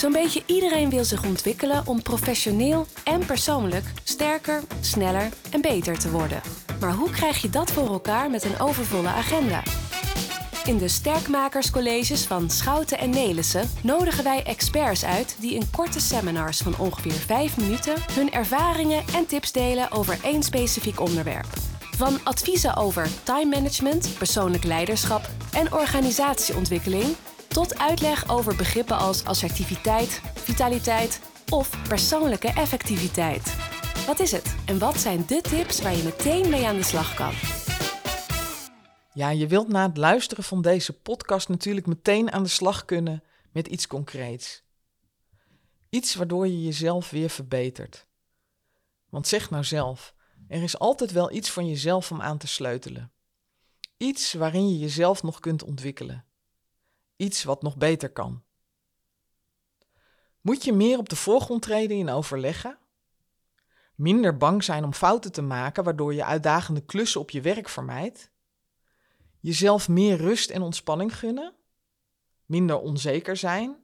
Zo'n beetje iedereen wil zich ontwikkelen om professioneel en persoonlijk sterker, sneller en beter te worden. Maar hoe krijg je dat voor elkaar met een overvolle agenda? In de Sterkmakerscolleges van Schouten en Nelissen nodigen wij experts uit die in korte seminars van ongeveer 5 minuten hun ervaringen en tips delen over één specifiek onderwerp. Van adviezen over time management, persoonlijk leiderschap en organisatieontwikkeling tot uitleg over begrippen als assertiviteit, vitaliteit of persoonlijke effectiviteit. Wat is het en wat zijn de tips waar je meteen mee aan de slag kan? Ja, je wilt na het luisteren van deze podcast natuurlijk meteen aan de slag kunnen met iets concreets. Iets waardoor je jezelf weer verbetert. Want zeg nou zelf, er is altijd wel iets van jezelf om aan te sleutelen. Iets waarin je jezelf nog kunt ontwikkelen. Iets wat nog beter kan. Moet je meer op de voorgrond treden in overleggen? Minder bang zijn om fouten te maken, waardoor je uitdagende klussen op je werk vermijdt? Jezelf meer rust en ontspanning gunnen? Minder onzeker zijn?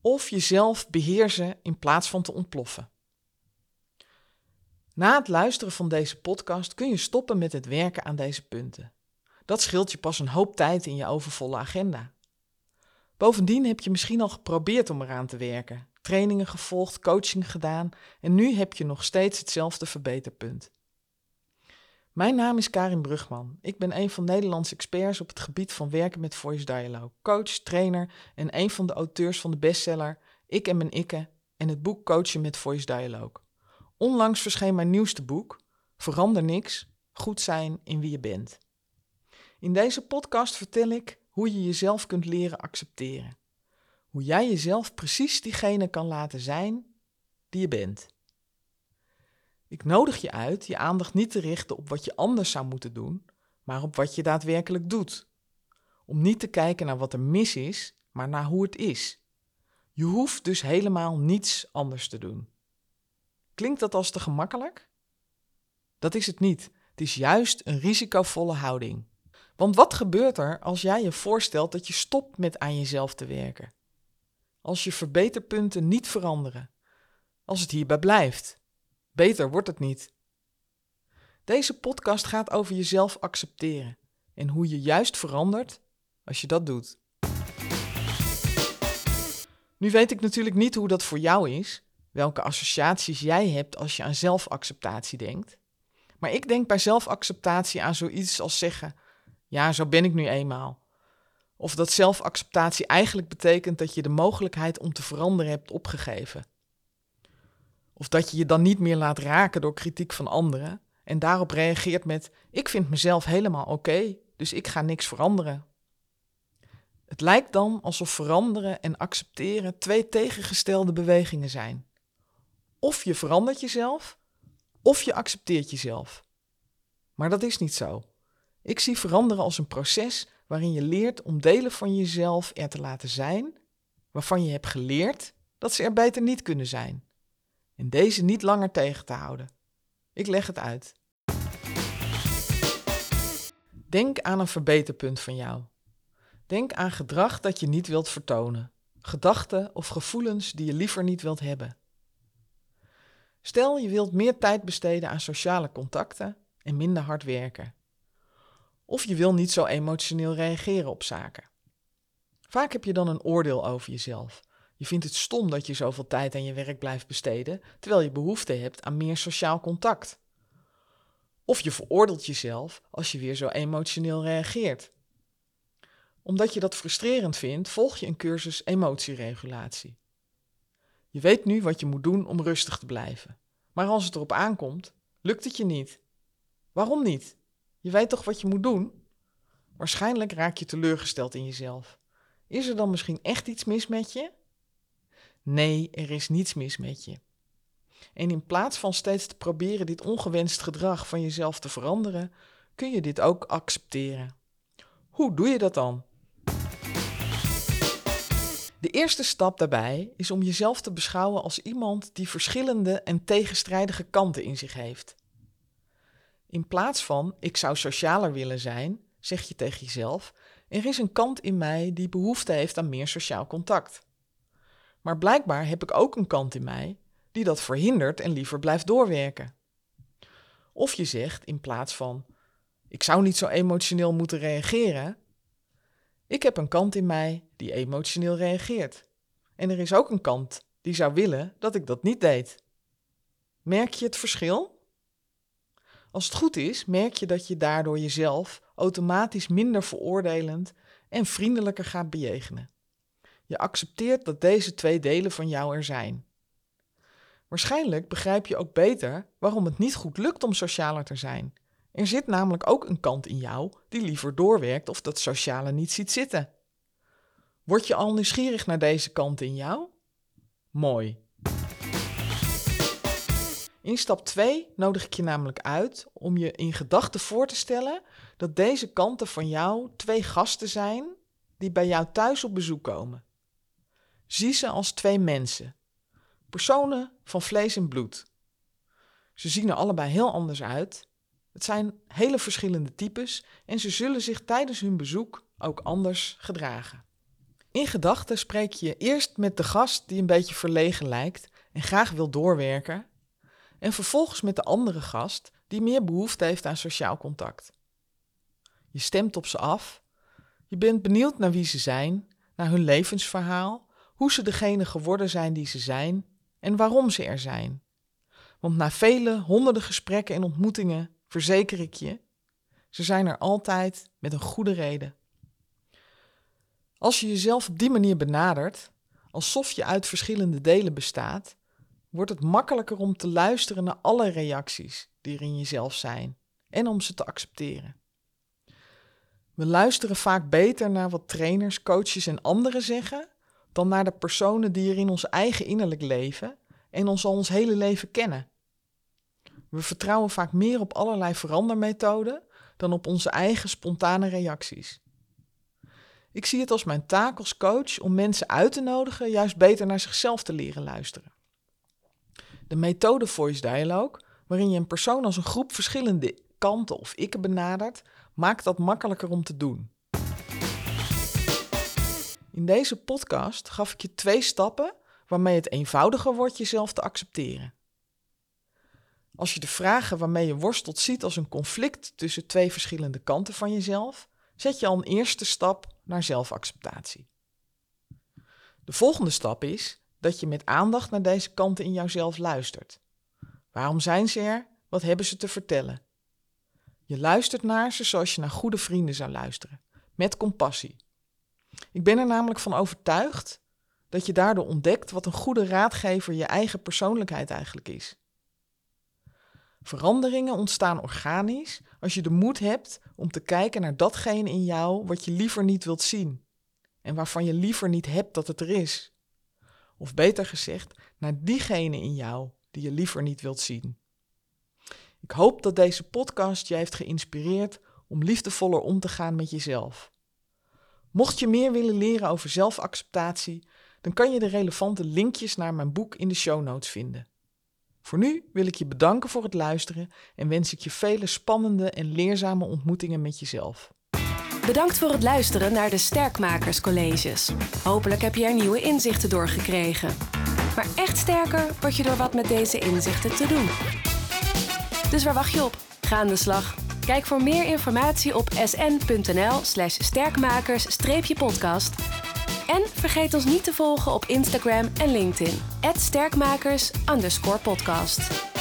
Of jezelf beheersen in plaats van te ontploffen? Na het luisteren van deze podcast kun je stoppen met het werken aan deze punten. Dat scheelt je pas een hoop tijd in je overvolle agenda. Bovendien heb je misschien al geprobeerd om eraan te werken, trainingen gevolgd, coaching gedaan en nu heb je nog steeds hetzelfde verbeterpunt. Mijn naam is Karin Brugman. Ik ben een van Nederlands experts op het gebied van werken met voice dialogue, coach, trainer en een van de auteurs van de bestseller Ik en mijn ikke en het boek Coachen met voice dialogue. Onlangs verscheen mijn nieuwste boek, Verander niks, goed zijn in wie je bent. In deze podcast vertel ik hoe je jezelf kunt leren accepteren. Hoe jij jezelf precies diegene kan laten zijn die je bent. Ik nodig je uit je aandacht niet te richten op wat je anders zou moeten doen, maar op wat je daadwerkelijk doet. Om niet te kijken naar wat er mis is, maar naar hoe het is. Je hoeft dus helemaal niets anders te doen. Klinkt dat als te gemakkelijk? Dat is het niet. Het is juist een risicovolle houding. Want wat gebeurt er als jij je voorstelt dat je stopt met aan jezelf te werken? Als je verbeterpunten niet veranderen? Als het hierbij blijft? Beter wordt het niet. Deze podcast gaat over jezelf accepteren en hoe je juist verandert als je dat doet. Nu weet ik natuurlijk niet hoe dat voor jou is, welke associaties jij hebt als je aan zelfacceptatie denkt. Maar ik denk bij zelfacceptatie aan zoiets als zeggen: Ja, zo ben ik nu eenmaal. Of dat zelfacceptatie eigenlijk betekent dat je de mogelijkheid om te veranderen hebt opgegeven. Of dat je je dan niet meer laat raken door kritiek van anderen en daarop reageert met: Ik vind mezelf helemaal oké, dus ik ga niks veranderen. Het lijkt dan alsof veranderen en accepteren twee tegengestelde bewegingen zijn. Of je verandert jezelf, of je accepteert jezelf. Maar dat is niet zo. Ik zie veranderen als een proces waarin je leert om delen van jezelf er te laten zijn, waarvan je hebt geleerd dat ze er beter niet kunnen zijn. En deze niet langer tegen te houden. Ik leg het uit. Denk aan een verbeterpunt van jou. Denk aan gedrag dat je niet wilt vertonen, gedachten of gevoelens die je liever niet wilt hebben. Stel je wilt meer tijd besteden aan sociale contacten en minder hard werken. Of je wil niet zo emotioneel reageren op zaken. Vaak heb je dan een oordeel over jezelf. Je vindt het stom dat je zoveel tijd aan je werk blijft besteden, terwijl je behoefte hebt aan meer sociaal contact. Of je veroordeelt jezelf als je weer zo emotioneel reageert. Omdat je dat frustrerend vindt, volg je een cursus emotieregulatie. Je weet nu wat je moet doen om rustig te blijven. Maar als het erop aankomt, lukt het je niet. Waarom niet? Je weet toch wat je moet doen? Waarschijnlijk raak je teleurgesteld in jezelf. Is er dan misschien echt iets mis met je? Nee, er is niets mis met je. En in plaats van steeds te proberen dit ongewenst gedrag van jezelf te veranderen, kun je dit ook accepteren. Hoe doe je dat dan? De eerste stap daarbij is om jezelf te beschouwen als iemand die verschillende en tegenstrijdige kanten in zich heeft. In plaats van ik zou socialer willen zijn, zeg je tegen jezelf: er is een kant in mij die behoefte heeft aan meer sociaal contact. Maar blijkbaar heb ik ook een kant in mij die dat verhindert en liever blijft doorwerken. Of je zegt in plaats van: Ik zou niet zo emotioneel moeten reageren. Ik heb een kant in mij die emotioneel reageert. En er is ook een kant die zou willen dat ik dat niet deed. Merk je het verschil? Als het goed is, merk je dat je daardoor jezelf automatisch minder veroordelend en vriendelijker gaat bejegenen. Je accepteert dat deze twee delen van jou er zijn. Waarschijnlijk begrijp je ook beter waarom het niet goed lukt om socialer te zijn. Er zit namelijk ook een kant in jou die liever doorwerkt of dat sociale niet ziet zitten. Word je al nieuwsgierig naar deze kant in jou? Mooi. In stap 2 nodig ik je namelijk uit om je in gedachten voor te stellen dat deze kanten van jou twee gasten zijn die bij jou thuis op bezoek komen. Zie ze als twee mensen, personen van vlees en bloed. Ze zien er allebei heel anders uit. Het zijn hele verschillende types en ze zullen zich tijdens hun bezoek ook anders gedragen. In gedachten spreek je eerst met de gast die een beetje verlegen lijkt en graag wil doorwerken, en vervolgens met de andere gast die meer behoefte heeft aan sociaal contact. Je stemt op ze af, je bent benieuwd naar wie ze zijn, naar hun levensverhaal, hoe ze degene geworden zijn die ze zijn en waarom ze er zijn. Want na vele honderden gesprekken en ontmoetingen verzeker ik je, ze zijn er altijd met een goede reden. Als je jezelf op die manier benadert, alsof je uit verschillende delen bestaat, wordt het makkelijker om te luisteren naar alle reacties die er in jezelf zijn en om ze te accepteren. We luisteren vaak beter naar wat trainers, coaches en anderen zeggen dan naar de personen die er in ons eigen innerlijk leven en ons al ons hele leven kennen. We vertrouwen vaak meer op allerlei verandermethoden dan op onze eigen spontane reacties. Ik zie het als mijn taak als coach om mensen uit te nodigen juist beter naar zichzelf te leren luisteren. De methode Voice Dialogue, waarin je een persoon als een groep verschillende kanten of ikken benadert, maakt dat makkelijker om te doen. In deze podcast gaf ik je twee stappen waarmee het eenvoudiger wordt jezelf te accepteren. Als je de vragen waarmee je worstelt ziet als een conflict tussen twee verschillende kanten van jezelf, zet je al een eerste stap naar zelfacceptatie. De volgende stap is dat je met aandacht naar deze kanten in jouzelf luistert. Waarom zijn ze er? Wat hebben ze te vertellen? Je luistert naar ze zoals je naar goede vrienden zou luisteren, met compassie. Ik ben er namelijk van overtuigd dat je daardoor ontdekt wat een goede raadgever je eigen persoonlijkheid eigenlijk is. Veranderingen ontstaan organisch als je de moed hebt om te kijken naar datgene in jou wat je liever niet wilt zien en waarvan je liever niet hebt dat het er is. Of beter gezegd, naar diegene in jou die je liever niet wilt zien. Ik hoop dat deze podcast je heeft geïnspireerd om liefdevoller om te gaan met jezelf. Mocht je meer willen leren over zelfacceptatie, dan kan je de relevante linkjes naar mijn boek in de show notes vinden. Voor nu wil ik je bedanken voor het luisteren en wens ik je vele spannende en leerzame ontmoetingen met jezelf. Bedankt voor het luisteren naar de Sterkmakerscolleges. Hopelijk heb je er nieuwe inzichten door gekregen. Maar echt sterker word je door wat met deze inzichten te doen. Dus waar wacht je op? Ga aan de slag. Kijk voor meer informatie op sn.nl/slash sterkmakers-podcast. En vergeet ons niet te volgen op Instagram en LinkedIn. @sterkmakers_podcast.